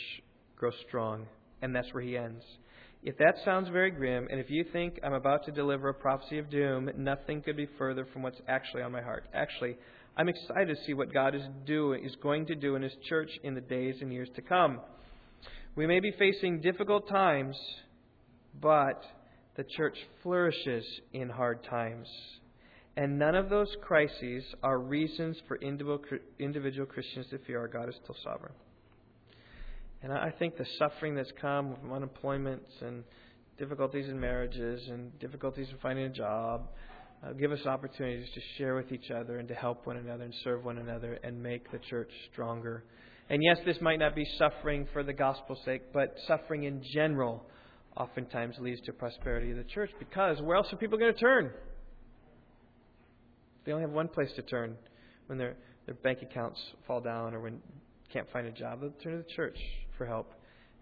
grow strong. And that's where he ends. If that sounds very grim, and if you think I'm about to deliver a prophecy of doom, nothing could be further from what's actually on my heart. Actually, I'm excited to see what God is doing is going to do in his church in the days and years to come. We may be facing difficult times, but the church flourishes in hard times. And none of those crises are reasons for individual Christians to fear our God is still sovereign. And I think the suffering that's come from unemployment and difficulties in marriages and difficulties in finding a job uh, give us opportunities to share with each other and to help one another and serve one another and make the church stronger. And yes, this might not be suffering for the gospel's sake, but suffering in general oftentimes leads to prosperity of the church because where else are people going to turn? They only have one place to turn when their their bank accounts fall down or when can't find a job. They'll turn to the church for help,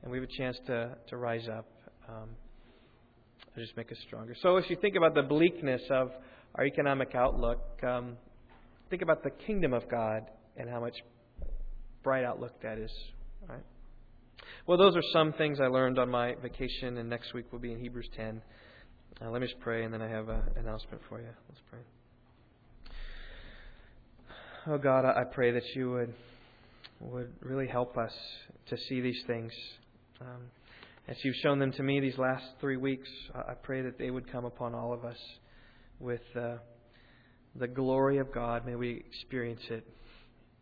and we have a chance to, to rise up um, and just make us stronger. So, as you think about the bleakness of our economic outlook, um, think about the kingdom of God and how much bright outlook that is. Right? Well, those are some things I learned on my vacation, and next week we'll be in Hebrews 10. Uh, let me just pray, and then I have an announcement for you. Let's pray. Oh God, I pray that you would would really help us to see these things. Um, as you've shown them to me these last three weeks, I pray that they would come upon all of us with uh, the glory of God. May we experience it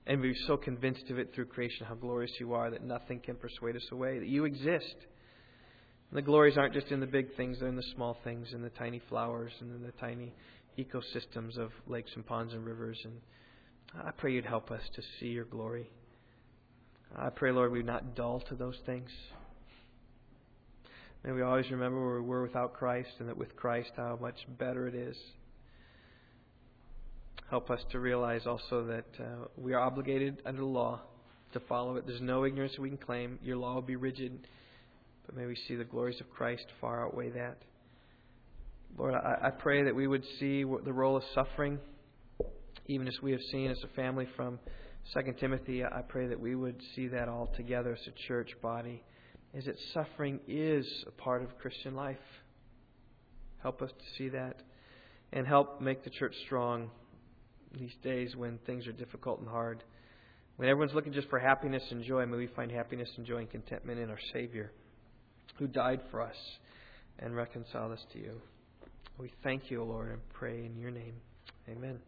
and be so convinced of it through creation how glorious you are that nothing can persuade us away, that you exist. And the glories aren't just in the big things, they're in the small things, in the tiny flowers, and in the tiny ecosystems of lakes and ponds and rivers. And I pray you'd help us to see your glory. I pray, Lord, we not dull to those things. May we always remember where we were without Christ and that with Christ, how much better it is. Help us to realize also that uh, we are obligated under the law to follow it. There's no ignorance we can claim. Your law will be rigid, but may we see the glories of Christ far outweigh that. Lord, I, I pray that we would see the role of suffering, even as we have seen as a family from Second Timothy, I pray that we would see that all together as a church body, is that suffering is a part of Christian life. Help us to see that and help make the church strong these days when things are difficult and hard. When everyone's looking just for happiness and joy, may we find happiness and joy and contentment in our Savior who died for us and reconciled us to you. We thank you, Lord, and pray in your name. Amen.